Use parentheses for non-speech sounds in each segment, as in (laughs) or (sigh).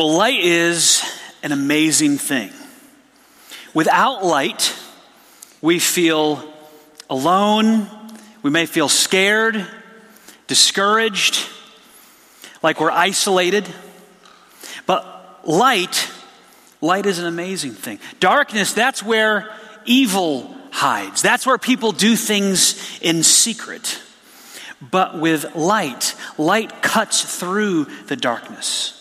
Well, light is an amazing thing. Without light, we feel alone, we may feel scared, discouraged, like we're isolated. But light, light is an amazing thing. Darkness, that's where evil hides. That's where people do things in secret. But with light, light cuts through the darkness.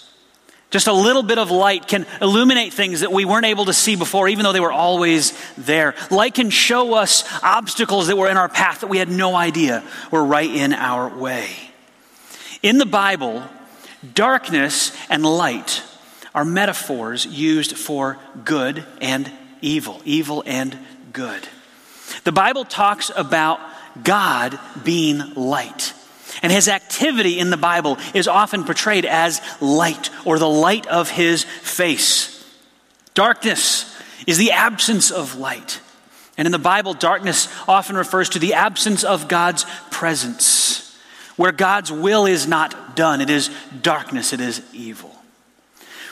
Just a little bit of light can illuminate things that we weren't able to see before, even though they were always there. Light can show us obstacles that were in our path that we had no idea were right in our way. In the Bible, darkness and light are metaphors used for good and evil, evil and good. The Bible talks about God being light. And his activity in the Bible is often portrayed as light or the light of his face. Darkness is the absence of light. And in the Bible, darkness often refers to the absence of God's presence. Where God's will is not done, it is darkness, it is evil.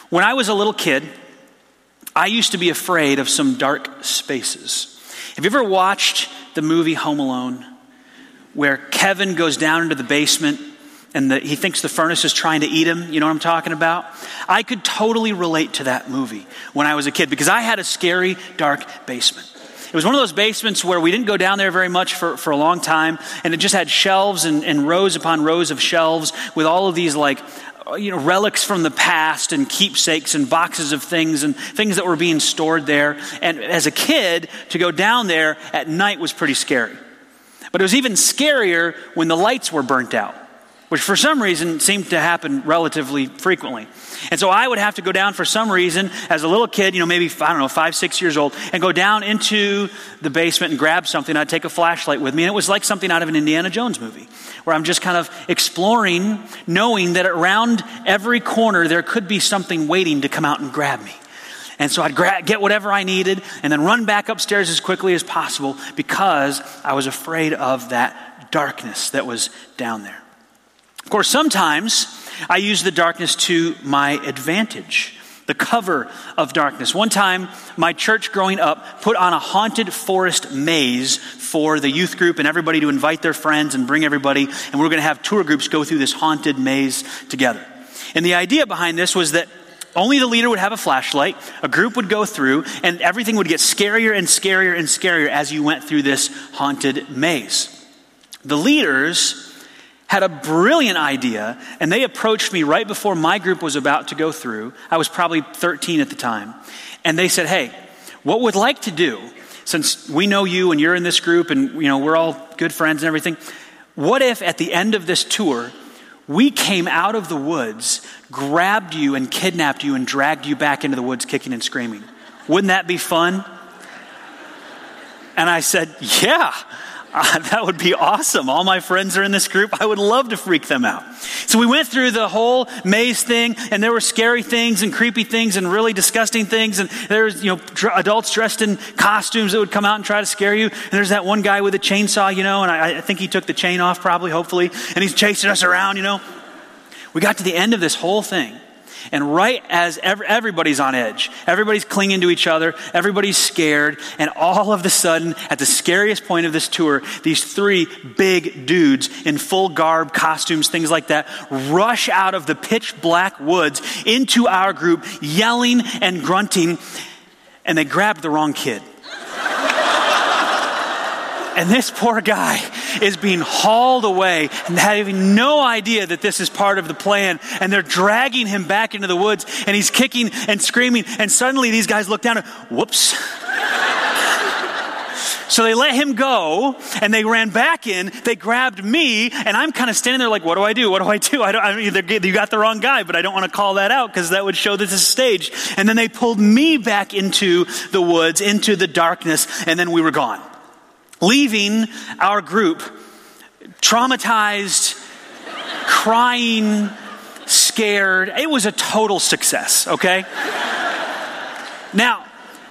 When I was a little kid, I used to be afraid of some dark spaces. Have you ever watched the movie Home Alone? Where Kevin goes down into the basement and the, he thinks the furnace is trying to eat him. You know what I'm talking about? I could totally relate to that movie when I was a kid because I had a scary, dark basement. It was one of those basements where we didn't go down there very much for, for a long time, and it just had shelves and, and rows upon rows of shelves with all of these like you know, relics from the past and keepsakes and boxes of things and things that were being stored there. And as a kid, to go down there at night was pretty scary. But it was even scarier when the lights were burnt out, which for some reason seemed to happen relatively frequently. And so I would have to go down for some reason as a little kid, you know, maybe, I don't know, five, six years old, and go down into the basement and grab something. I'd take a flashlight with me. And it was like something out of an Indiana Jones movie, where I'm just kind of exploring, knowing that around every corner there could be something waiting to come out and grab me. And so I'd gra- get whatever I needed and then run back upstairs as quickly as possible because I was afraid of that darkness that was down there. Of course, sometimes I use the darkness to my advantage. The cover of darkness. One time, my church growing up put on a haunted forest maze for the youth group and everybody to invite their friends and bring everybody, and we we're going to have tour groups go through this haunted maze together. And the idea behind this was that only the leader would have a flashlight, a group would go through, and everything would get scarier and scarier and scarier as you went through this haunted maze. The leaders had a brilliant idea, and they approached me right before my group was about to go through. I was probably 13 at the time. And they said, Hey, what would like to do, since we know you and you're in this group and you know we're all good friends and everything, what if at the end of this tour we came out of the woods, grabbed you, and kidnapped you, and dragged you back into the woods kicking and screaming. Wouldn't that be fun? And I said, Yeah, uh, (laughs) that would be awesome. All my friends are in this group. I would love to freak them out. So we went through the whole maze thing, and there were scary things and creepy things and really disgusting things. And there's, you know, dr- adults dressed in costumes that would come out and try to scare you. And there's that one guy with a chainsaw, you know, and I, I think he took the chain off probably, hopefully, and he's chasing us around, you know. We got to the end of this whole thing. And right as everybody's on edge, everybody's clinging to each other, everybody's scared, and all of a sudden, at the scariest point of this tour, these three big dudes in full garb, costumes, things like that, rush out of the pitch black woods into our group, yelling and grunting, and they grabbed the wrong kid. (laughs) And this poor guy is being hauled away and having no idea that this is part of the plan. And they're dragging him back into the woods and he's kicking and screaming. And suddenly these guys look down and, whoops. (laughs) So they let him go and they ran back in. They grabbed me and I'm kind of standing there like, what do I do? What do I do? I don't, I mean, you got the wrong guy, but I don't want to call that out because that would show this is a stage. And then they pulled me back into the woods, into the darkness, and then we were gone leaving our group traumatized, crying, scared. It was a total success, okay? now,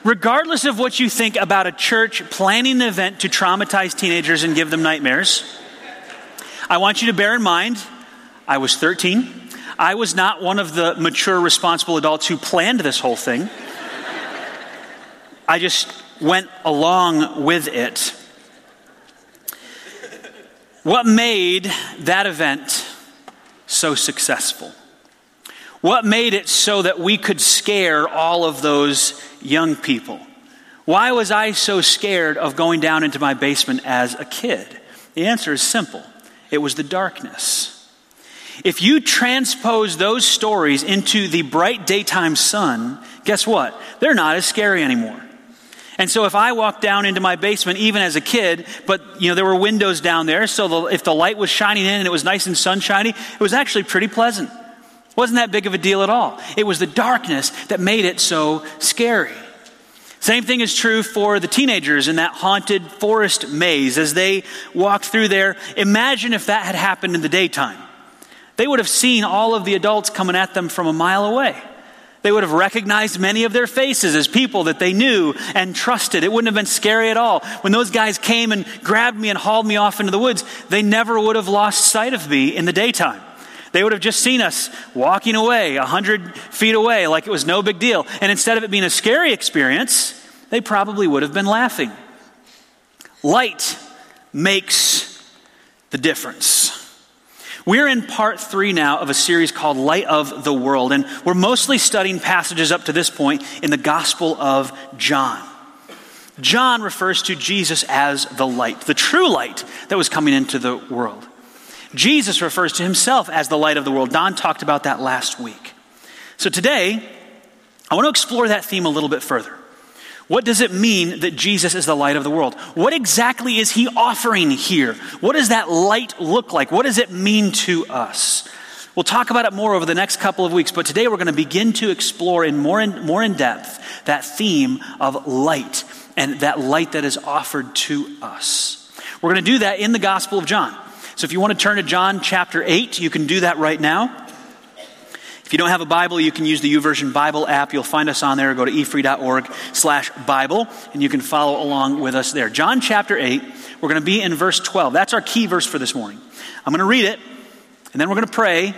regardless of what you think about a church planning an event to traumatize teenagers and give them nightmares, I want you to bear in mind I was 13. I was not one of the mature, responsible adults who planned this whole thing. I just went along with it. What made that event so successful? What made it so that we could scare all of those young people? Why was I so scared of going down into my basement as a kid? The answer is simple it was the darkness. If you transpose those stories into the bright daytime sun, guess what? They're not as scary anymore. And so if I walked down into my basement, even as a kid, but you know there were windows down there, so the, if the light was shining in and it was nice and sunshiny, it was actually pretty pleasant. It wasn't that big of a deal at all. It was the darkness that made it so scary. Same thing is true for the teenagers in that haunted forest maze as they walked through there. Imagine if that had happened in the daytime. They would have seen all of the adults coming at them from a mile away. They would have recognized many of their faces as people that they knew and trusted. It wouldn't have been scary at all. When those guys came and grabbed me and hauled me off into the woods, they never would have lost sight of me in the daytime. They would have just seen us walking away, a hundred feet away, like it was no big deal. And instead of it being a scary experience, they probably would have been laughing. Light makes the difference. We're in part three now of a series called Light of the World, and we're mostly studying passages up to this point in the Gospel of John. John refers to Jesus as the light, the true light that was coming into the world. Jesus refers to himself as the light of the world. Don talked about that last week. So today, I want to explore that theme a little bit further. What does it mean that Jesus is the light of the world? What exactly is he offering here? What does that light look like? What does it mean to us? We'll talk about it more over the next couple of weeks, but today we're going to begin to explore in more in, more in depth that theme of light and that light that is offered to us. We're going to do that in the Gospel of John. So if you want to turn to John chapter 8, you can do that right now. If you don't have a Bible, you can use the YouVersion Bible app. You'll find us on there. Go to efree.org slash Bible, and you can follow along with us there. John chapter 8, we're going to be in verse 12. That's our key verse for this morning. I'm going to read it, and then we're going to pray, and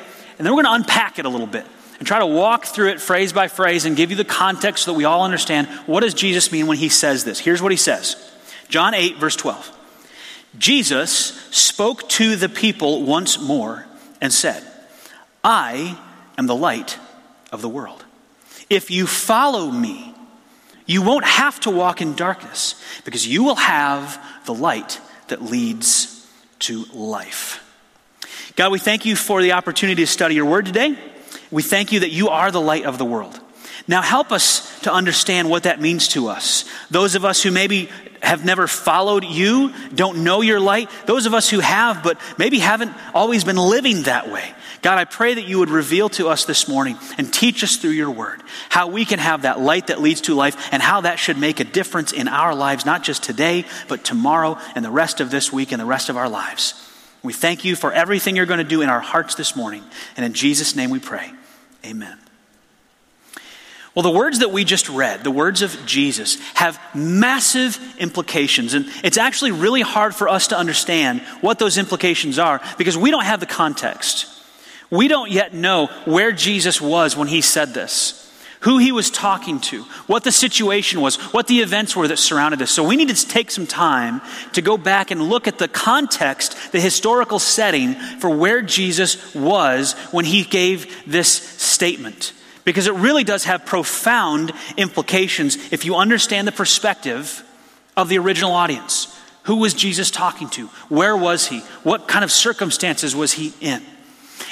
then we're going to unpack it a little bit and try to walk through it phrase by phrase and give you the context so that we all understand what does Jesus mean when he says this. Here's what he says. John 8 verse 12. Jesus spoke to the people once more and said, I am the light of the world. If you follow me, you won't have to walk in darkness because you will have the light that leads to life. God, we thank you for the opportunity to study your word today. We thank you that you are the light of the world. Now, help us to understand what that means to us. Those of us who maybe have never followed you, don't know your light, those of us who have, but maybe haven't always been living that way. God, I pray that you would reveal to us this morning and teach us through your word how we can have that light that leads to life and how that should make a difference in our lives, not just today, but tomorrow and the rest of this week and the rest of our lives. We thank you for everything you're going to do in our hearts this morning. And in Jesus' name we pray. Amen. Well, the words that we just read, the words of Jesus, have massive implications. And it's actually really hard for us to understand what those implications are because we don't have the context. We don't yet know where Jesus was when he said this, who he was talking to, what the situation was, what the events were that surrounded this. So we need to take some time to go back and look at the context, the historical setting for where Jesus was when he gave this statement. Because it really does have profound implications if you understand the perspective of the original audience. Who was Jesus talking to? Where was he? What kind of circumstances was he in?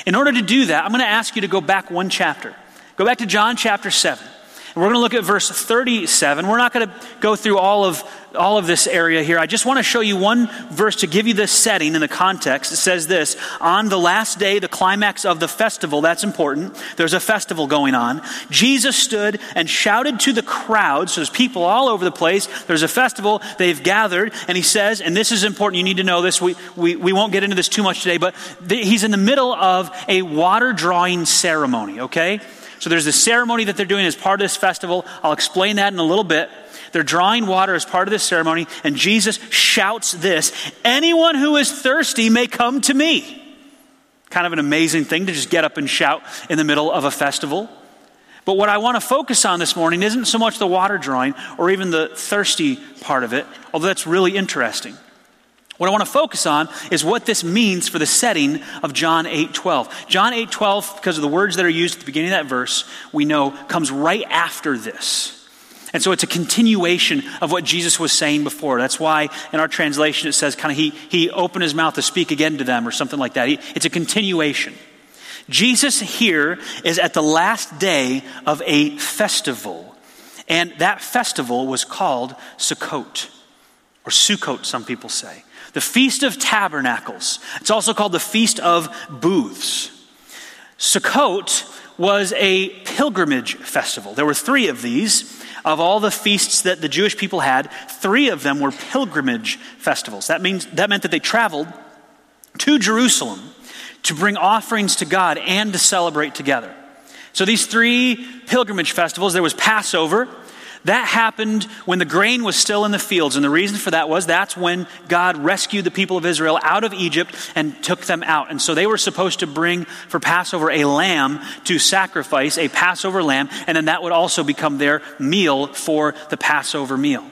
In order to do that, I'm going to ask you to go back one chapter. Go back to John chapter 7. We're going to look at verse 37. We're not going to go through all of, all of this area here. I just want to show you one verse to give you the setting and the context. It says this On the last day, the climax of the festival, that's important. There's a festival going on. Jesus stood and shouted to the crowd. So there's people all over the place. There's a festival. They've gathered. And he says, and this is important, you need to know this. We, we, we won't get into this too much today, but the, he's in the middle of a water drawing ceremony, okay? So there's this ceremony that they're doing as part of this festival. I'll explain that in a little bit. They're drawing water as part of this ceremony, and Jesus shouts this Anyone who is thirsty may come to me. kind of an amazing thing to just get up and shout in the middle of a festival. But what I want to focus on this morning isn't so much the water drawing or even the thirsty part of it, although that's really interesting. What I want to focus on is what this means for the setting of John 8:12. John 8:12 because of the words that are used at the beginning of that verse, we know comes right after this. And so it's a continuation of what Jesus was saying before. That's why in our translation it says kind of he, he opened his mouth to speak again to them or something like that. He, it's a continuation. Jesus here is at the last day of a festival. And that festival was called Sukkot, or Sukkot, some people say. The Feast of Tabernacles. It's also called the Feast of Booths. Sukkot was a pilgrimage festival. There were three of these. Of all the feasts that the Jewish people had, three of them were pilgrimage festivals. That, means, that meant that they traveled to Jerusalem to bring offerings to God and to celebrate together. So these three pilgrimage festivals, there was Passover. That happened when the grain was still in the fields. And the reason for that was that's when God rescued the people of Israel out of Egypt and took them out. And so they were supposed to bring for Passover a lamb to sacrifice, a Passover lamb, and then that would also become their meal for the Passover meal.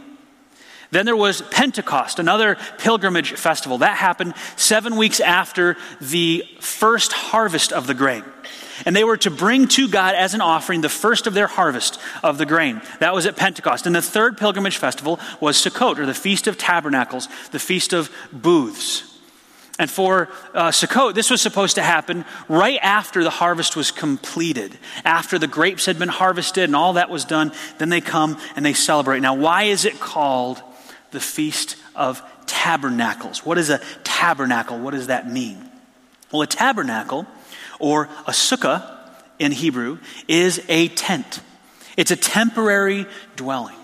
Then there was Pentecost, another pilgrimage festival. That happened seven weeks after the first harvest of the grain. And they were to bring to God as an offering the first of their harvest of the grain. That was at Pentecost. And the third pilgrimage festival was Sukkot, or the Feast of Tabernacles, the Feast of Booths. And for uh, Sukkot, this was supposed to happen right after the harvest was completed. After the grapes had been harvested and all that was done, then they come and they celebrate. Now, why is it called the Feast of Tabernacles. What is a tabernacle? What does that mean? Well, a tabernacle, or a sukkah in Hebrew, is a tent. It's a temporary dwelling.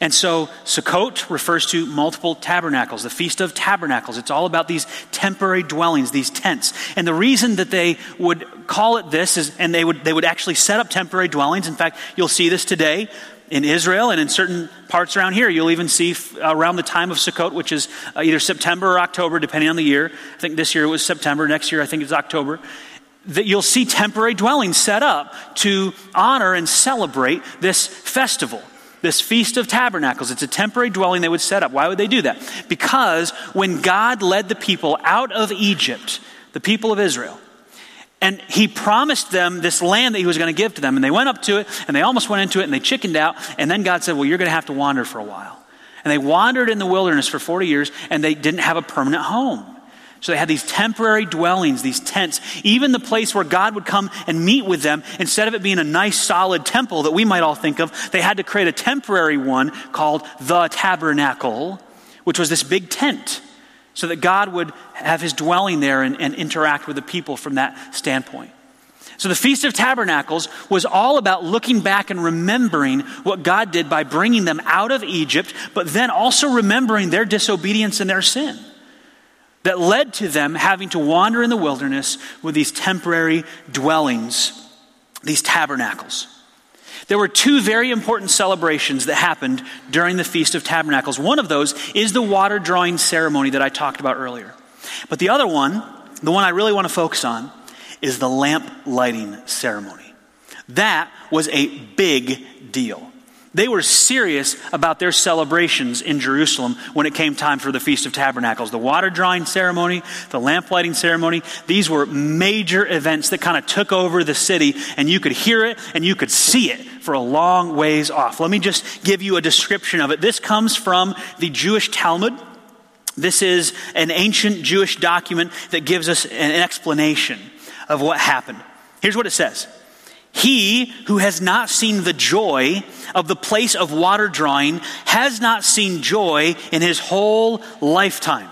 And so Sukkot refers to multiple tabernacles, the Feast of Tabernacles. It's all about these temporary dwellings, these tents. And the reason that they would call it this is, and they would, they would actually set up temporary dwellings. In fact, you'll see this today in Israel and in certain parts around here. You'll even see around the time of Sukkot, which is uh, either September or October, depending on the year. I think this year it was September, next year I think it's October. That you'll see temporary dwellings set up to honor and celebrate this festival, this Feast of Tabernacles. It's a temporary dwelling they would set up. Why would they do that? Because when God led the people out of Egypt, the people of Israel, and he promised them this land that he was going to give to them. And they went up to it, and they almost went into it, and they chickened out. And then God said, Well, you're going to have to wander for a while. And they wandered in the wilderness for 40 years, and they didn't have a permanent home. So they had these temporary dwellings, these tents, even the place where God would come and meet with them. Instead of it being a nice, solid temple that we might all think of, they had to create a temporary one called the tabernacle, which was this big tent so that God would have his dwelling there and, and, interact with the people from that standpoint. So the Feast of Tabernacles was all about looking back and remembering what God did by bringing them out of Egypt, but then also remembering their disobedience and their sin that led to them having to wander in the wilderness with these temporary dwellings, these tabernacles. There were two very important celebrations that happened during the Feast of Tabernacles. One of those is the water drawing ceremony that I talked about earlier. But the other one, the one I really want to focus on, is the lamp lighting ceremony. That was a big deal. They were serious about their celebrations in Jerusalem when it came time for the Feast of Tabernacles. The water drawing ceremony, the lamp lighting ceremony, these were major events that kind of took over the city, and you could hear it and you could see it for a long ways off. Let me just give you a description of it. This comes from the Jewish Talmud. This is an ancient Jewish document that gives us an explanation of what happened. Here's what it says. He who has not seen the joy of the place of water drawing has not seen joy in his whole lifetime.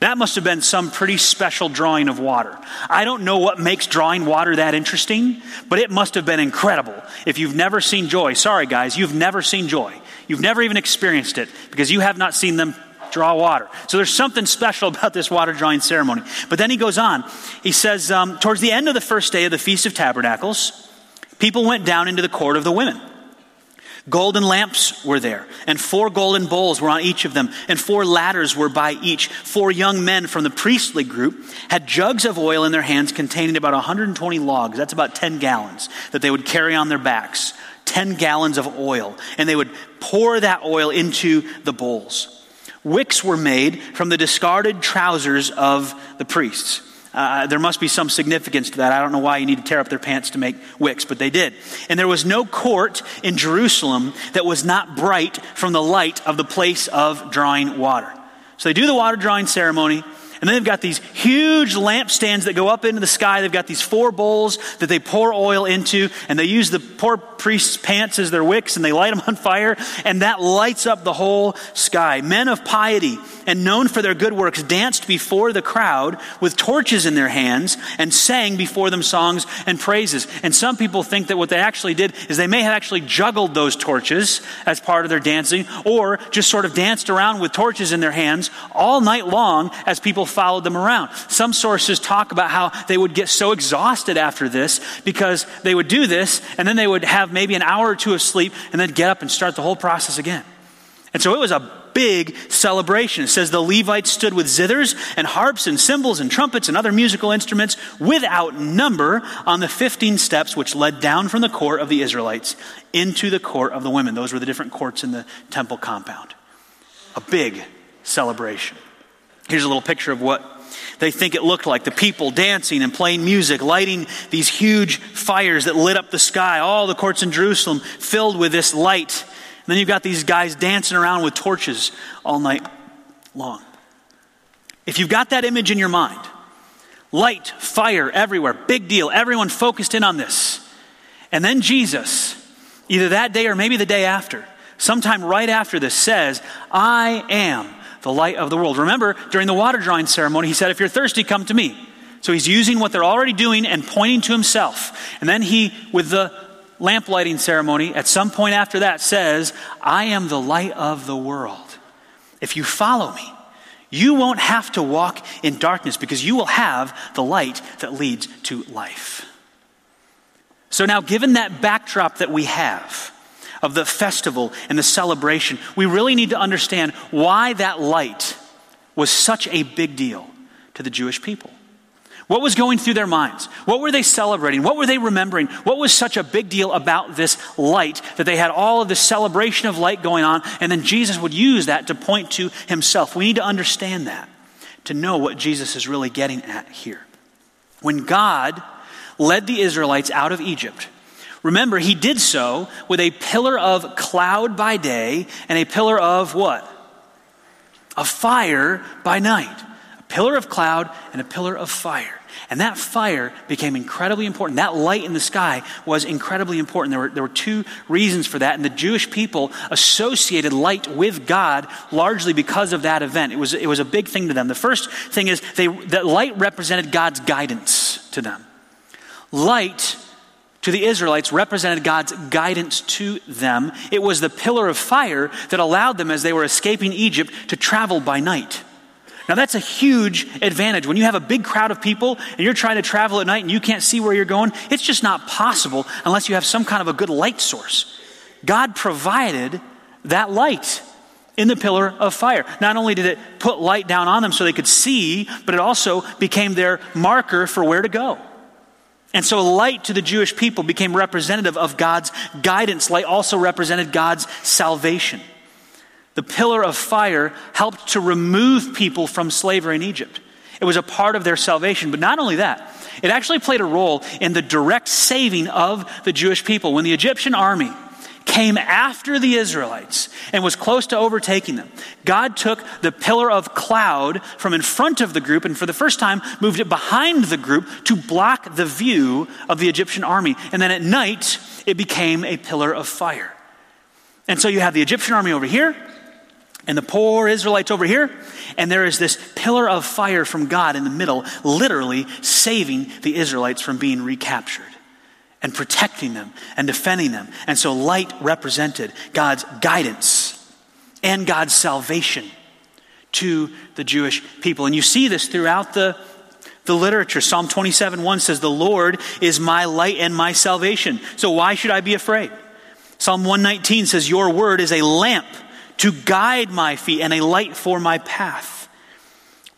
That must have been some pretty special drawing of water. I don't know what makes drawing water that interesting, but it must have been incredible. If you've never seen joy, sorry guys, you've never seen joy. You've never even experienced it because you have not seen them draw water. So there's something special (laughs) about this water drawing ceremony. But then he goes on. He says, um, towards the end of the first day of the Feast of Tabernacles, people went down into the court of the women. Golden lamps were there, and four golden bowls were on each of them, and four ladders were by each. Four young men from the priestly group had jugs of oil in their hands containing about 120 logs. That's about 10 gallons that they would carry on their backs. 10 gallons of oil, and they would pour that oil into the bowls. Wicks were made from the discarded trousers of the priests. Uh, there must be some significance to that. I don't know why you need to tear up their pants to make wicks, but they did. And there was no court in Jerusalem that was not bright from the light of the place of drawing water. So they do the water drawing ceremony. And then they've got these huge lampstands that go up into the sky. They've got these four bowls that they pour oil into, and they use the poor priest's pants as their wicks, and they light them on fire, and that lights up the whole sky. Men of piety and known for their good works danced before the crowd with torches in their hands and sang before them songs and praises. And some people think that what they actually did is they may have actually juggled those torches as part of their dancing, or just sort of danced around with torches in their hands all night long as people followed them around. Some sources talk about how they would get so exhausted after this because they would do this and then they would have maybe an hour or two of sleep and then get up and start the whole process again. And so it was a big celebration. It says the Levites stood with zithers and harps and cymbals and trumpets and other musical instruments without number on the 15 steps which led down from the court of the Israelites into the court of the women. Those were the different courts in the temple compound. A big celebration. Here's a little picture of what they think it looked like the people dancing and playing music, lighting these huge fires that lit up the sky, all the courts in Jerusalem filled with this light. And then you've got these guys dancing around with torches all night long. If you've got that image in your mind, light, fire everywhere, big deal, everyone focused in on this. And then Jesus, either that day or maybe the day after, sometime right after this, says, I am the light of the world. Remember, during the water drawing ceremony, he said, If you're thirsty, come to me. So he's using what they're already doing and pointing to himself. And then he, with the lamp lighting ceremony, at some point after that, says, I am the light of the world. If you follow me, you won't have to walk in darkness because you will have the light that leads to life. So, now, given that backdrop that we have, of the festival and the celebration, we really need to understand why that light was such a big deal to the Jewish people. What was going through their minds? What were they celebrating? What were they remembering? What was such a big deal about this light that they had all of this celebration of light going on, and then Jesus would use that to point to himself? We need to understand that to know what Jesus is really getting at here. When God led the Israelites out of Egypt, Remember, he did so with a pillar of cloud by day and a pillar of what? A fire by night. A pillar of cloud and a pillar of fire. And that fire became incredibly important. That light in the sky was incredibly important. There were, there were two reasons for that. And the Jewish people associated light with God largely because of that event. It was, it was a big thing to them. The first thing is they, that light represented God's guidance to them. Light to the Israelites represented God's guidance to them. It was the pillar of fire that allowed them, as they were escaping Egypt, to travel by night. Now, that's a huge advantage. When you have a big crowd of people and you're trying to travel at night and you can't see where you're going, it's just not possible unless you have some kind of a good light source. God provided that light in the pillar of fire. Not only did it put light down on them so they could see, but it also became their marker for where to go. And so, light to the Jewish people became representative of God's guidance. Light also represented God's salvation. The pillar of fire helped to remove people from slavery in Egypt. It was a part of their salvation. But not only that, it actually played a role in the direct saving of the Jewish people. When the Egyptian army came after the Israelites and was close to overtaking them. God took the pillar of cloud from in front of the group and for the first time moved it behind the group to block the view of the Egyptian army. And then at night, it became a pillar of fire. And so you have the Egyptian army over here and the poor Israelites over here, and there is this pillar of fire from God in the middle, literally saving the Israelites from being recaptured and protecting them and defending them. And so light represented God's guidance and God's salvation to the Jewish people. And you see this throughout the, the literature. Psalm 27 1 says, The Lord is my light and my salvation. So why should I be afraid? Psalm 119 says, Your word is a lamp to guide my feet and a light for my path.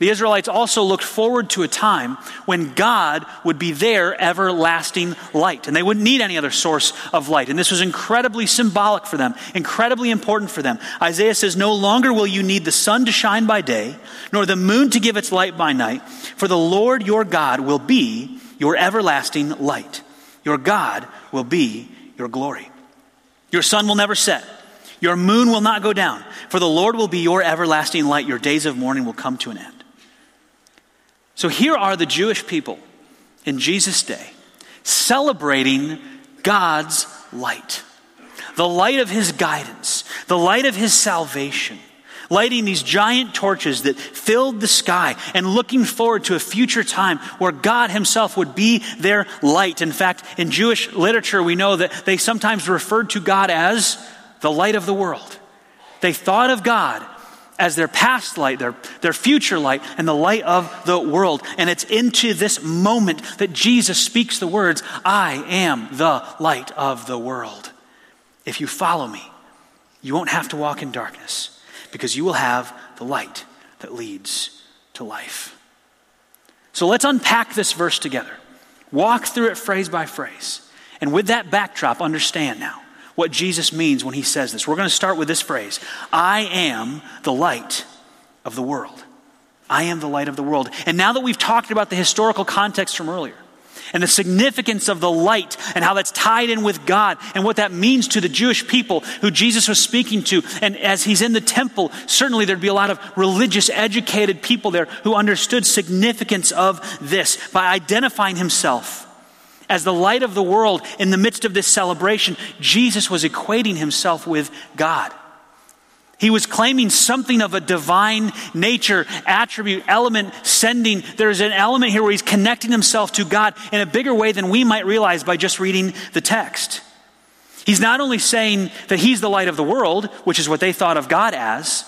The Israelites also looked forward to a time when God would be their everlasting light, and they wouldn't need any other source of light. And this was incredibly symbolic for them, incredibly important for them. Isaiah says, No longer will you need the sun to shine by day, nor the moon to give its light by night, for the Lord your God will be your everlasting light. Your God will be your glory. Your sun will never set. Your moon will not go down, for the Lord will be your everlasting light. Your days of mourning will come to an end. So here are the Jewish people in Jesus' day celebrating God's light, the light of his guidance, the light of his salvation, lighting these giant torches that filled the sky and looking forward to a future time where God himself would be their light. In fact, in Jewish literature, we know that they sometimes referred to God as the light of the world. They thought of God as their past light, their, their future light, and the light of the world. And it's into this moment that Jesus speaks the words, I am the light of the world. If you follow me, you won't have to walk in darkness because you will have the light that leads to life. So let's unpack this verse together, walk through it phrase by phrase. And with that backdrop, understand now what Jesus means when he says this. We're going to start with this phrase I am the light of the world. I am the light of the world. And now that we've talked about the historical context from earlier, and the significance of the light and how that's tied in with God and what that means to the Jewish people who Jesus was speaking to. And as he's in the temple, certainly there'd be a lot of religious, educated people there who understood significance of this by identifying himself as the light of the world in the midst of this celebration, Jesus was equating himself with God. He was claiming something of a divine nature, attribute, element, sending. There's an element here where he's connecting himself to God in a bigger way than we might realize by just reading the text. He's not only saying that he's the light of the world, which is what they thought of God as,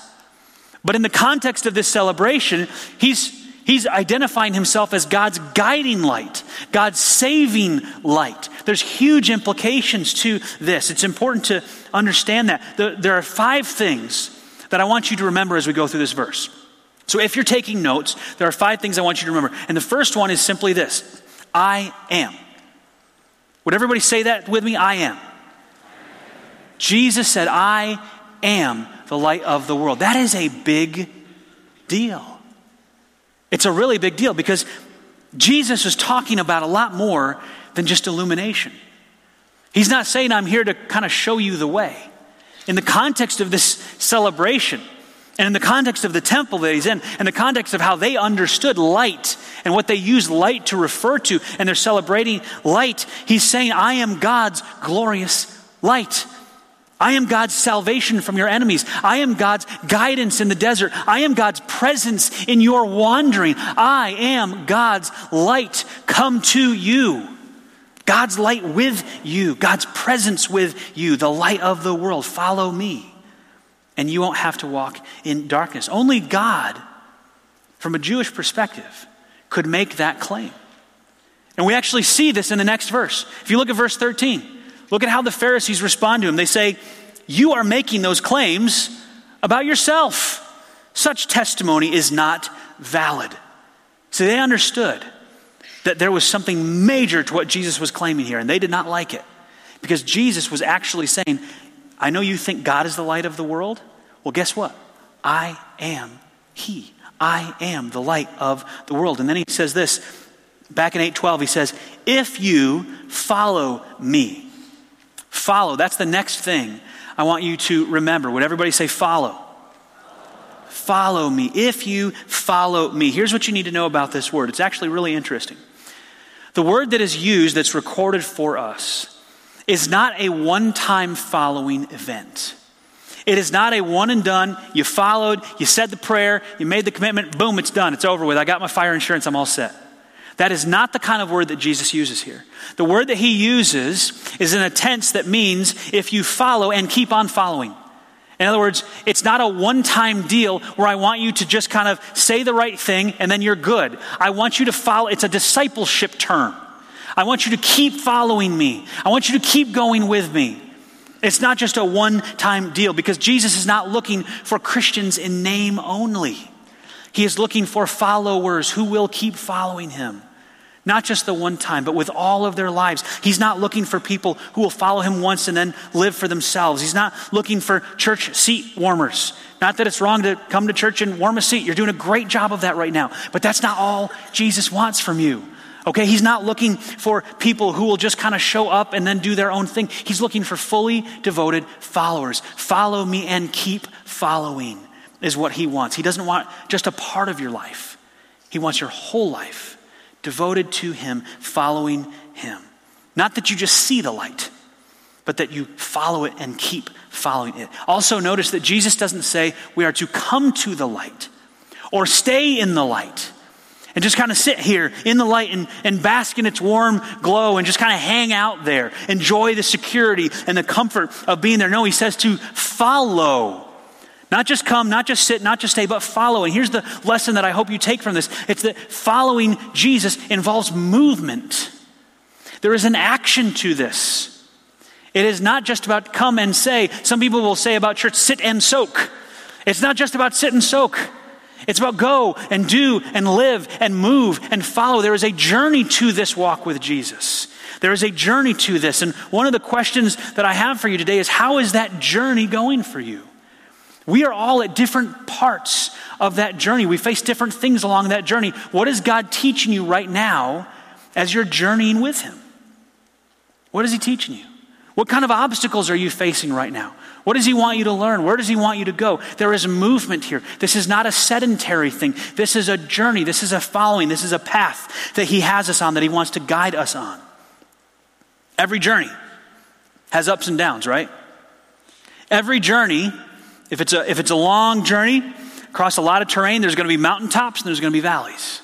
but in the context of this celebration, he's He's identifying himself as God's guiding light, God's saving light. There's huge implications to this. It's important to understand that. There are five things that I want you to remember as we go through this verse. So if you're taking notes, there are five things I want you to remember. And the first one is simply this I am. Would everybody say that with me? I am. Jesus said, I am the light of the world. That is a big deal. It's a really big deal because Jesus is talking about a lot more than just illumination. He's not saying, I'm here to kind of show you the way. In the context of this celebration, and in the context of the temple that he's in, and the context of how they understood light and what they used light to refer to, and they're celebrating light, he's saying, I am God's glorious light. I am God's salvation from your enemies. I am God's guidance in the desert. I am God's presence in your wandering. I am God's light come to you. God's light with you, God's presence with you, the light of the world. Follow me, and you won't have to walk in darkness. Only God, from a Jewish perspective, could make that claim. And we actually see this in the next verse. If you look at verse 13, Look at how the Pharisees respond to him. They say, You are making those claims about yourself. Such testimony is not valid. So they understood that there was something major to what Jesus was claiming here, and they did not like it. Because Jesus was actually saying, I know you think God is the light of the world. Well, guess what? I am He. I am the light of the world. And then he says this back in 812, he says, If you follow me, Follow. That's the next thing I want you to remember. Would everybody say follow? Follow me. If you follow me. Here's what you need to know about this word. It's actually really interesting. The word that is used, that's recorded for us, is not a one time following event. It is not a one and done. You followed, you said the prayer, you made the commitment, boom, it's done, it's over with. I got my fire insurance, I'm all set. That is not the kind of word that Jesus uses here. The word that he uses is in a tense that means if you follow and keep on following. In other words, it's not a one time deal where I want you to just kind of say the right thing and then you're good. I want you to follow, it's a discipleship term. I want you to keep following me. I want you to keep going with me. It's not just a one time deal because Jesus is not looking for Christians in name only. He is looking for followers who will keep following him. Not just the one time, but with all of their lives. He's not looking for people who will follow him once and then live for themselves. He's not looking for church seat warmers. Not that it's wrong to come to church and warm a seat. You're doing a great job of that right now. But that's not all Jesus wants from you. Okay, he's not looking for people who will just kind of show up and then do their own thing. He's looking for fully devoted followers. Follow me and keep following is what he wants. He doesn't want just a part of your life, he wants your whole life devoted to him, following him. Not that you just see the light, but that you follow it and keep following it. Also, notice that Jesus doesn't say we are to come to the light or stay in the light and just kind of sit here in the light and, and bask in its warm glow and just kind of hang out there, enjoy the security and the comfort of being there. No, he says to follow. Not just come, not just sit, not just stay, but follow. And here's the lesson that I hope you take from this it's that following Jesus involves movement. There is an action to this. It is not just about come and say. Some people will say about church, sit and soak. It's not just about sit and soak. It's about go and do and live and move and follow. There is a journey to this walk with Jesus. There is a journey to this. And one of the questions that I have for you today is how is that journey going for you? We are all at different parts of that journey. We face different things along that journey. What is God teaching you right now as you're journeying with Him? What is He teaching you? What kind of obstacles are you facing right now? What does he want you to learn? Where does he want you to go? There is movement here. This is not a sedentary thing. This is a journey. This is a following. This is a path that he has us on, that he wants to guide us on. Every journey has ups and downs, right? Every journey, if it's a, if it's a long journey across a lot of terrain, there's going to be mountaintops and there's going to be valleys.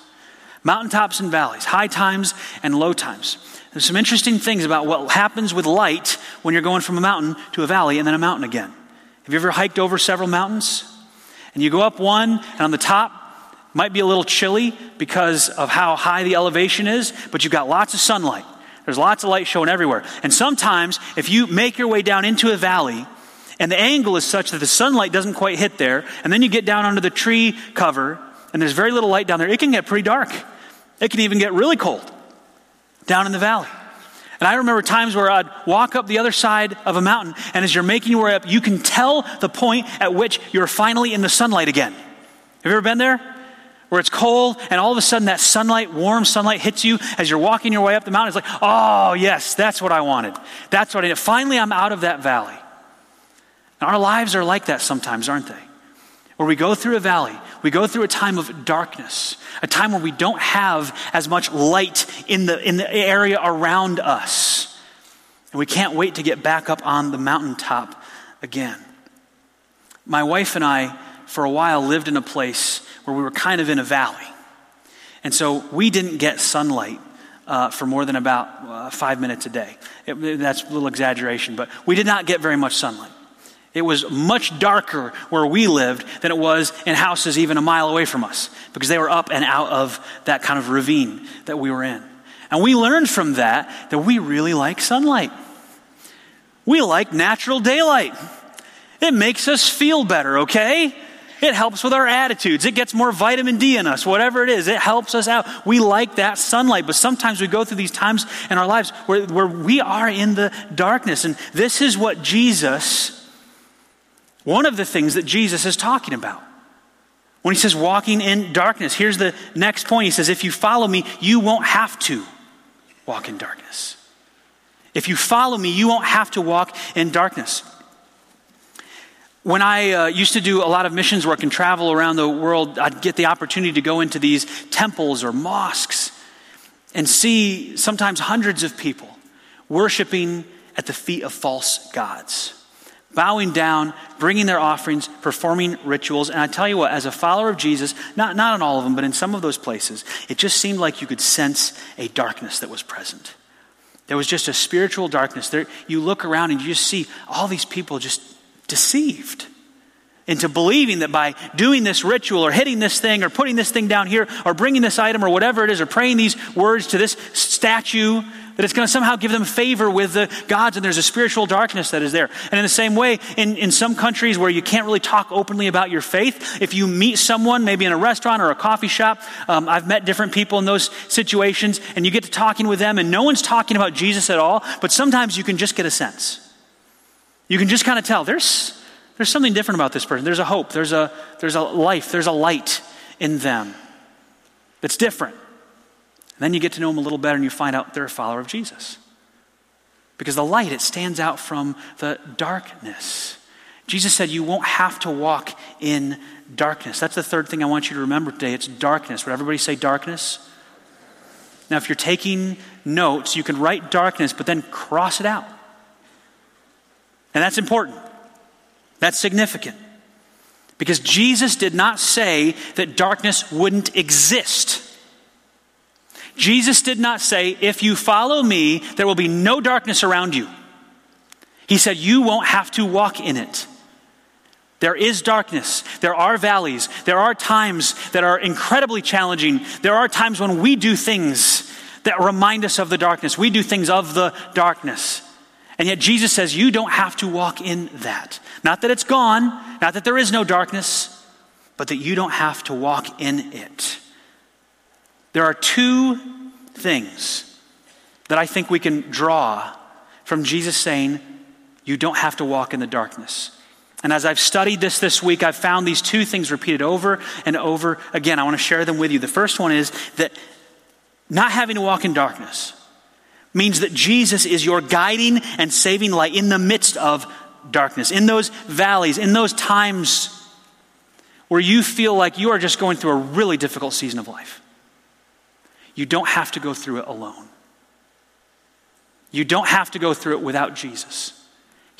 Mountaintops and valleys, high times and low times. There's some interesting things about what happens with light when you're going from a mountain to a valley and then a mountain again. Have you ever hiked over several mountains? And you go up one, and on the top, might be a little chilly because of how high the elevation is, but you've got lots of sunlight. There's lots of light showing everywhere. And sometimes, if you make your way down into a valley, and the angle is such that the sunlight doesn't quite hit there, and then you get down under the tree cover, and there's very little light down there, it can get pretty dark. It can even get really cold down in the valley. And I remember times where I'd walk up the other side of a mountain, and as you're making your way up, you can tell the point at which you're finally in the sunlight again. Have you ever been there? Where it's cold, and all of a sudden that sunlight, warm sunlight, hits you as you're walking your way up the mountain. It's like, oh, yes, that's what I wanted. That's what I needed. Finally, I'm out of that valley. And our lives are like that sometimes, aren't they? Where we go through a valley, we go through a time of darkness, a time where we don't have as much light in the, in the area around us. And we can't wait to get back up on the mountaintop again. My wife and I, for a while, lived in a place where we were kind of in a valley. And so we didn't get sunlight uh, for more than about uh, five minutes a day. It, that's a little exaggeration, but we did not get very much sunlight. It was much darker where we lived than it was in houses even a mile away from us because they were up and out of that kind of ravine that we were in. And we learned from that that we really like sunlight. We like natural daylight. It makes us feel better, okay? It helps with our attitudes. It gets more vitamin D in us, whatever it is. It helps us out. We like that sunlight, but sometimes we go through these times in our lives where, where we are in the darkness. And this is what Jesus one of the things that Jesus is talking about. When he says walking in darkness, here's the next point. He says, If you follow me, you won't have to walk in darkness. If you follow me, you won't have to walk in darkness. When I uh, used to do a lot of missions work and travel around the world, I'd get the opportunity to go into these temples or mosques and see sometimes hundreds of people worshiping at the feet of false gods bowing down, bringing their offerings, performing rituals. And I tell you what, as a follower of Jesus, not, not in all of them, but in some of those places, it just seemed like you could sense a darkness that was present. There was just a spiritual darkness. There, you look around and you just see all these people just deceived. Into believing that by doing this ritual or hitting this thing or putting this thing down here or bringing this item or whatever it is or praying these words to this statue that it's going to somehow give them favor with the gods and there's a spiritual darkness that is there. And in the same way in, in some countries where you can't really talk openly about your faith if you meet someone maybe in a restaurant or a coffee shop um, i've met different people in those situations and you get to talking with them and no one's talking about jesus at all but sometimes you can just get a sense. You can just kind of tell there's there's something different about this person. There's a hope, there's a, there's a life, there's a light in them that's different. And then you get to know them a little better and you find out they're a follower of Jesus. Because the light, it stands out from the darkness. Jesus said, You won't have to walk in darkness. That's the third thing I want you to remember today. It's darkness. Would everybody say darkness? Now, if you're taking notes, you can write darkness, but then cross it out. And that's important. That's significant. Because Jesus did not say that darkness wouldn't exist. Jesus did not say, if you follow me, there will be no darkness around you. He said, you won't have to walk in it. There is darkness. There are valleys. There are times that are incredibly challenging. There are times when we do things that remind us of the darkness. We do things of the darkness. And yet Jesus says you don't have to walk in that. Not that it's gone, not that there is no darkness, but that you don't have to walk in it. There are two things that I think we can draw from Jesus saying, You don't have to walk in the darkness. And as I've studied this this week, I've found these two things repeated over and over again. I want to share them with you. The first one is that not having to walk in darkness means that Jesus is your guiding and saving light in the midst of darkness, in those valleys, in those times where you feel like you are just going through a really difficult season of life. You don't have to go through it alone. You don't have to go through it without Jesus.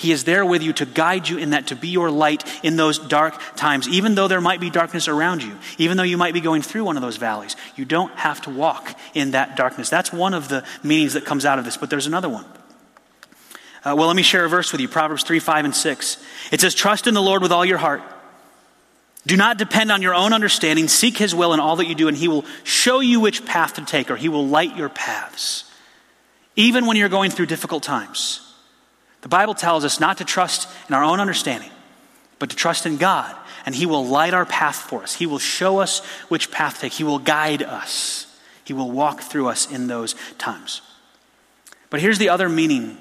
He is there with you to guide you in that, to be your light in those dark times. Even though there might be darkness around you, even though you might be going through one of those valleys, you don't have to walk in that darkness. That's one of the meanings that comes out of this, but there's another one. Uh, well, let me share a verse with you Proverbs 3, 5, and 6. It says, Trust in the Lord with all your heart. Do not depend on your own understanding. Seek his will in all that you do, and he will show you which path to take, or he will light your paths. Even when you're going through difficult times. The Bible tells us not to trust in our own understanding, but to trust in God. And He will light our path for us. He will show us which path to take. He will guide us. He will walk through us in those times. But here's the other meaning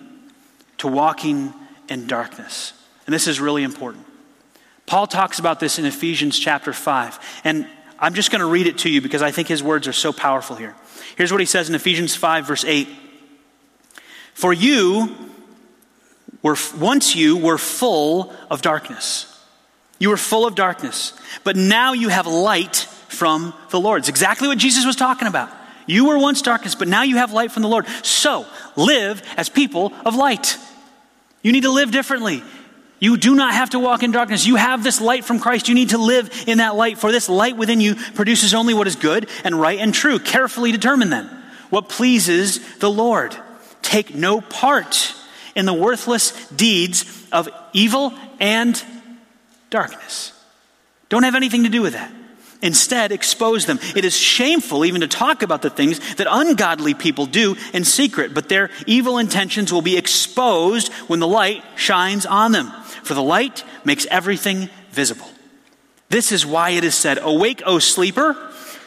to walking in darkness. And this is really important. Paul talks about this in Ephesians chapter 5. And I'm just going to read it to you because I think his words are so powerful here. Here's what he says in Ephesians 5, verse 8 For you, were, once you were full of darkness. You were full of darkness, but now you have light from the Lord. It's exactly what Jesus was talking about. You were once darkness, but now you have light from the Lord. So live as people of light. You need to live differently. You do not have to walk in darkness. You have this light from Christ. You need to live in that light, for this light within you produces only what is good and right and true. Carefully determine then what pleases the Lord. Take no part in the worthless deeds of evil and darkness. Don't have anything to do with that. Instead, expose them. It is shameful even to talk about the things that ungodly people do in secret, but their evil intentions will be exposed when the light shines on them. For the light makes everything visible. This is why it is said, Awake, O sleeper,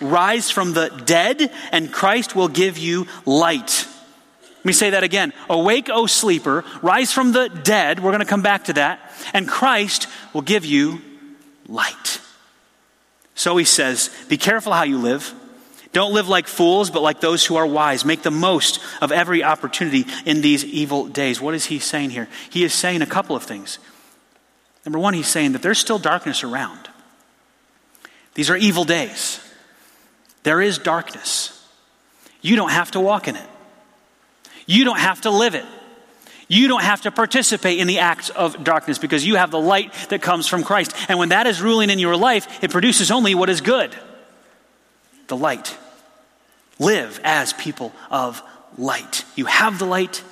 rise from the dead, and Christ will give you light. Let me say that again. Awake, O sleeper, rise from the dead. We're going to come back to that. And Christ will give you light. So he says, Be careful how you live. Don't live like fools, but like those who are wise. Make the most of every opportunity in these evil days. What is he saying here? He is saying a couple of things. Number one, he's saying that there's still darkness around. These are evil days. There is darkness. You don't have to walk in it. You don't have to live it. You don't have to participate in the acts of darkness because you have the light that comes from Christ. And when that is ruling in your life, it produces only what is good the light. Live as people of light. You have the light,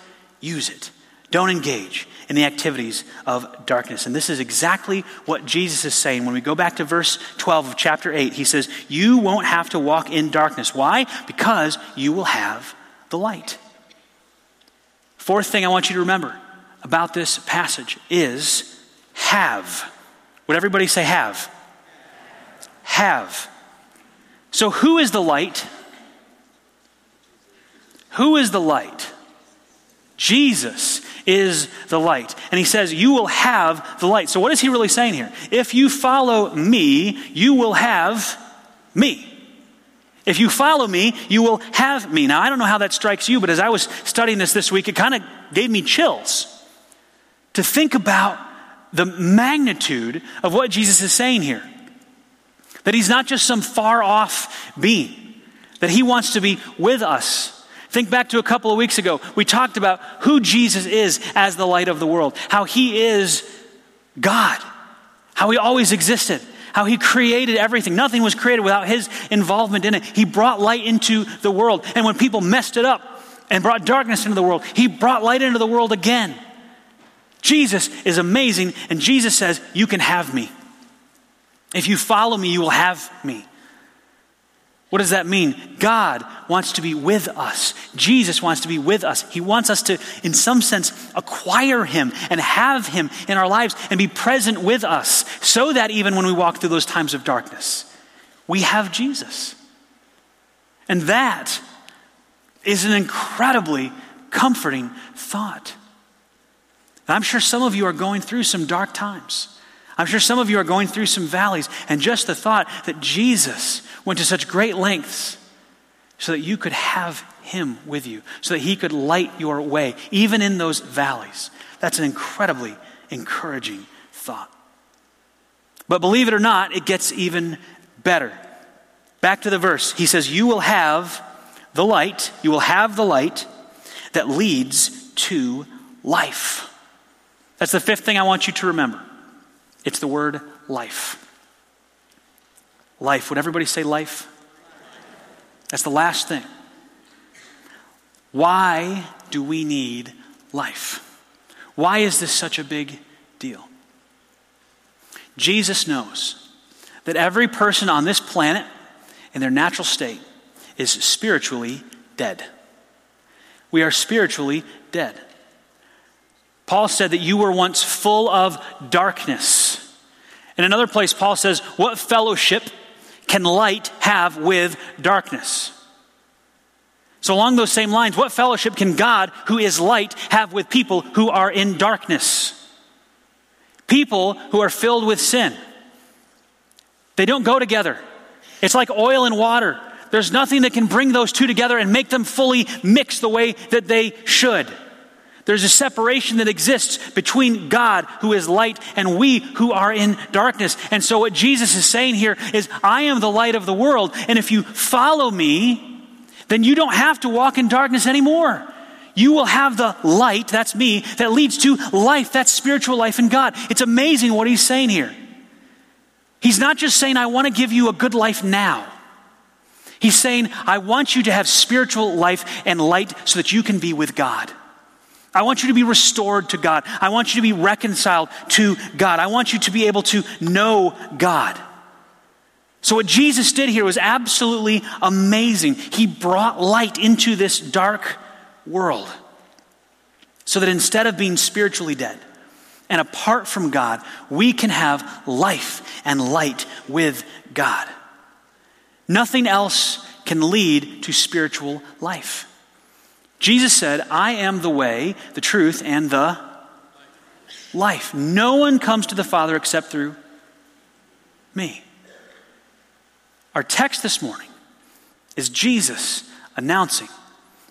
use it. Don't engage in the activities of darkness. And this is exactly what Jesus is saying. When we go back to verse 12 of chapter 8, he says, You won't have to walk in darkness. Why? Because you will have the light. Fourth thing I want you to remember about this passage is have. Would everybody say have? Have. So, who is the light? Who is the light? Jesus is the light. And he says, You will have the light. So, what is he really saying here? If you follow me, you will have me. If you follow me, you will have me. Now, I don't know how that strikes you, but as I was studying this this week, it kind of gave me chills to think about the magnitude of what Jesus is saying here. That he's not just some far off being, that he wants to be with us. Think back to a couple of weeks ago. We talked about who Jesus is as the light of the world, how he is God, how he always existed, how he created everything. Nothing was created without his involvement in it. He brought light into the world. And when people messed it up and brought darkness into the world, he brought light into the world again. Jesus is amazing, and Jesus says, You can have me. If you follow me, you will have me. What does that mean? God wants to be with us. Jesus wants to be with us. He wants us to, in some sense, acquire Him and have Him in our lives and be present with us so that even when we walk through those times of darkness, we have Jesus. And that is an incredibly comforting thought. And I'm sure some of you are going through some dark times. I'm sure some of you are going through some valleys, and just the thought that Jesus went to such great lengths so that you could have him with you, so that he could light your way, even in those valleys. That's an incredibly encouraging thought. But believe it or not, it gets even better. Back to the verse. He says, You will have the light, you will have the light that leads to life. That's the fifth thing I want you to remember. It's the word life. Life. Would everybody say life? That's the last thing. Why do we need life? Why is this such a big deal? Jesus knows that every person on this planet, in their natural state, is spiritually dead. We are spiritually dead. Paul said that you were once full of darkness. In another place, Paul says, What fellowship can light have with darkness? So, along those same lines, what fellowship can God, who is light, have with people who are in darkness? People who are filled with sin. They don't go together. It's like oil and water. There's nothing that can bring those two together and make them fully mix the way that they should. There's a separation that exists between God, who is light, and we who are in darkness. And so, what Jesus is saying here is, I am the light of the world, and if you follow me, then you don't have to walk in darkness anymore. You will have the light, that's me, that leads to life, that's spiritual life in God. It's amazing what he's saying here. He's not just saying, I want to give you a good life now. He's saying, I want you to have spiritual life and light so that you can be with God. I want you to be restored to God. I want you to be reconciled to God. I want you to be able to know God. So, what Jesus did here was absolutely amazing. He brought light into this dark world so that instead of being spiritually dead and apart from God, we can have life and light with God. Nothing else can lead to spiritual life. Jesus said, I am the way, the truth, and the life. No one comes to the Father except through me. Our text this morning is Jesus announcing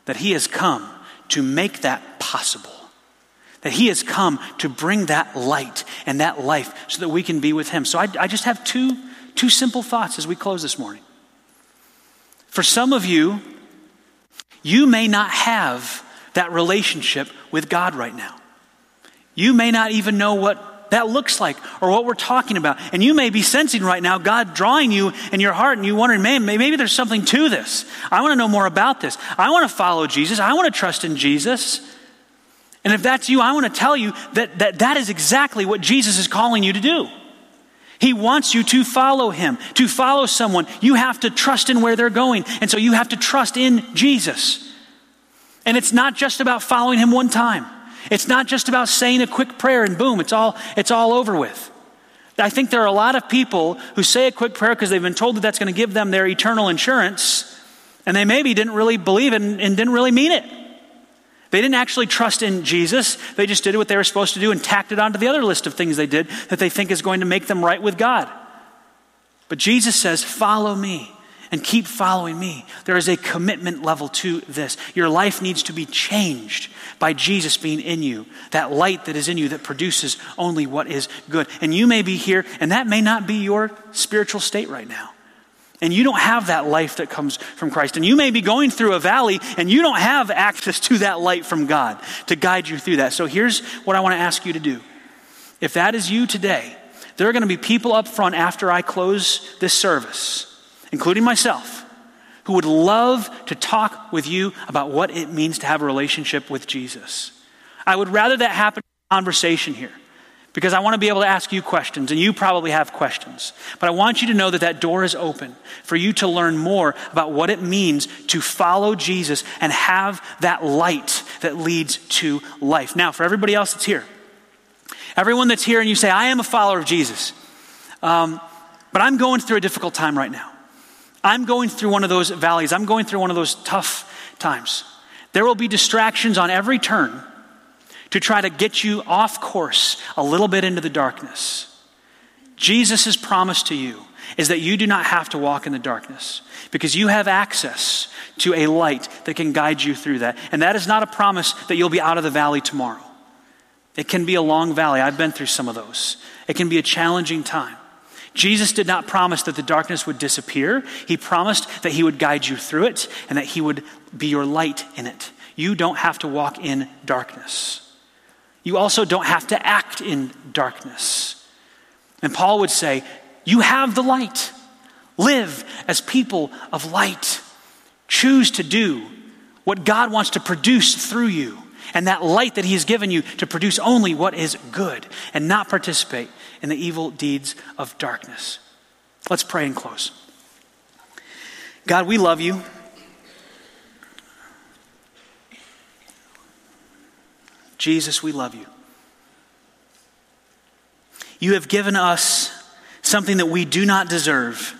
that he has come to make that possible. That he has come to bring that light and that life so that we can be with him. So I, I just have two, two simple thoughts as we close this morning. For some of you, you may not have that relationship with God right now. You may not even know what that looks like or what we're talking about. And you may be sensing right now God drawing you in your heart and you wondering, man, maybe there's something to this. I want to know more about this. I want to follow Jesus. I want to trust in Jesus. And if that's you, I want to tell you that, that that is exactly what Jesus is calling you to do. He wants you to follow him. To follow someone, you have to trust in where they're going. And so you have to trust in Jesus. And it's not just about following him one time. It's not just about saying a quick prayer and boom, it's all, it's all over with. I think there are a lot of people who say a quick prayer because they've been told that that's going to give them their eternal insurance, and they maybe didn't really believe it and, and didn't really mean it. They didn't actually trust in Jesus. They just did what they were supposed to do and tacked it onto the other list of things they did that they think is going to make them right with God. But Jesus says, Follow me and keep following me. There is a commitment level to this. Your life needs to be changed by Jesus being in you, that light that is in you that produces only what is good. And you may be here, and that may not be your spiritual state right now. And you don't have that life that comes from Christ. And you may be going through a valley and you don't have access to that light from God to guide you through that. So here's what I want to ask you to do. If that is you today, there are going to be people up front after I close this service, including myself, who would love to talk with you about what it means to have a relationship with Jesus. I would rather that happen in conversation here because I want to be able to ask you questions, and you probably have questions. But I want you to know that that door is open for you to learn more about what it means to follow Jesus and have that light that leads to life. Now, for everybody else that's here, everyone that's here and you say, I am a follower of Jesus, um, but I'm going through a difficult time right now. I'm going through one of those valleys, I'm going through one of those tough times. There will be distractions on every turn to try to get you off course a little bit into the darkness. Jesus' promise to you is that you do not have to walk in the darkness because you have access to a light that can guide you through that. And that is not a promise that you'll be out of the valley tomorrow. It can be a long valley. I've been through some of those. It can be a challenging time. Jesus did not promise that the darkness would disappear. He promised that He would guide you through it and that He would be your light in it. You don't have to walk in darkness. You also don't have to act in darkness. And Paul would say, You have the light. Live as people of light. Choose to do what God wants to produce through you. And that light that He has given you to produce only what is good and not participate in the evil deeds of darkness. Let's pray and close. God, we love you. Jesus, we love you. You have given us something that we do not deserve,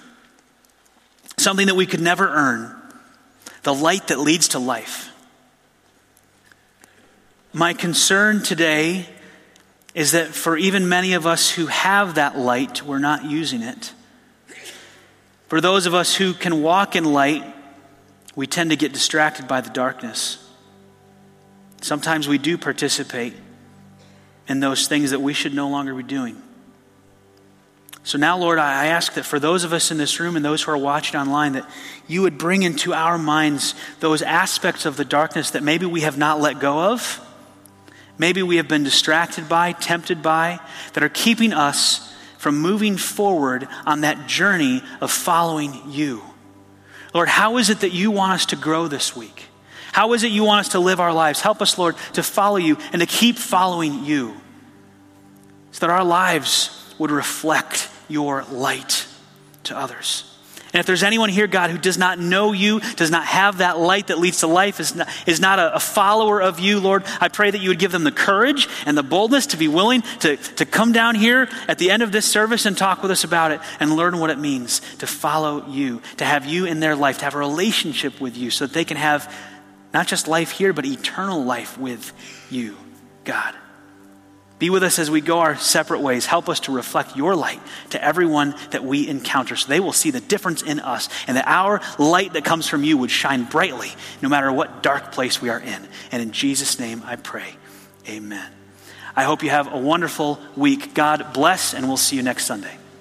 something that we could never earn the light that leads to life. My concern today is that for even many of us who have that light, we're not using it. For those of us who can walk in light, we tend to get distracted by the darkness. Sometimes we do participate in those things that we should no longer be doing. So now, Lord, I ask that for those of us in this room and those who are watching online, that you would bring into our minds those aspects of the darkness that maybe we have not let go of, maybe we have been distracted by, tempted by, that are keeping us from moving forward on that journey of following you. Lord, how is it that you want us to grow this week? How is it you want us to live our lives? Help us, Lord, to follow you and to keep following you so that our lives would reflect your light to others. And if there's anyone here, God, who does not know you, does not have that light that leads to life, is not, is not a, a, follower of you, Lord, I pray that you would give them the courage and the boldness to be willing to, to come down here at the end of this service and talk with us about it and learn what it means to follow you, to have you in their life, to have a relationship with you so that they can have not just life here, but eternal life with you, God. Be with us as we go our separate ways. Help us to reflect your light to everyone that we encounter so they will see the difference in us and that our light that comes from you would shine brightly no matter what dark place we are in. And in Jesus' name I pray. Amen. I hope you have a wonderful week. God bless, and we'll see you next Sunday.